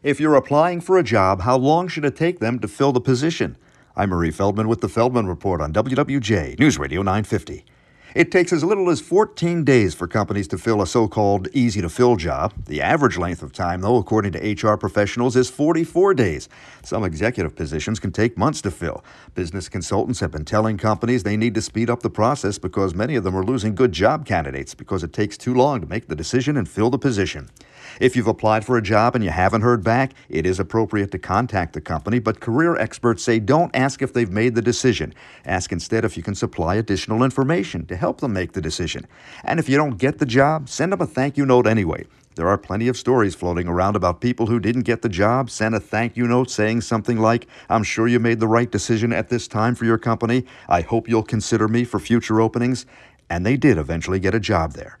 If you're applying for a job, how long should it take them to fill the position? I'm Murray Feldman with the Feldman Report on WWJ News Radio 950. It takes as little as 14 days for companies to fill a so called easy to fill job. The average length of time, though, according to HR professionals, is 44 days. Some executive positions can take months to fill. Business consultants have been telling companies they need to speed up the process because many of them are losing good job candidates because it takes too long to make the decision and fill the position. If you've applied for a job and you haven't heard back, it is appropriate to contact the company, but career experts say don't ask if they've made the decision. Ask instead if you can supply additional information to help them make the decision. And if you don't get the job, send them a thank you note anyway. There are plenty of stories floating around about people who didn't get the job, sent a thank you note saying something like, I'm sure you made the right decision at this time for your company. I hope you'll consider me for future openings. And they did eventually get a job there.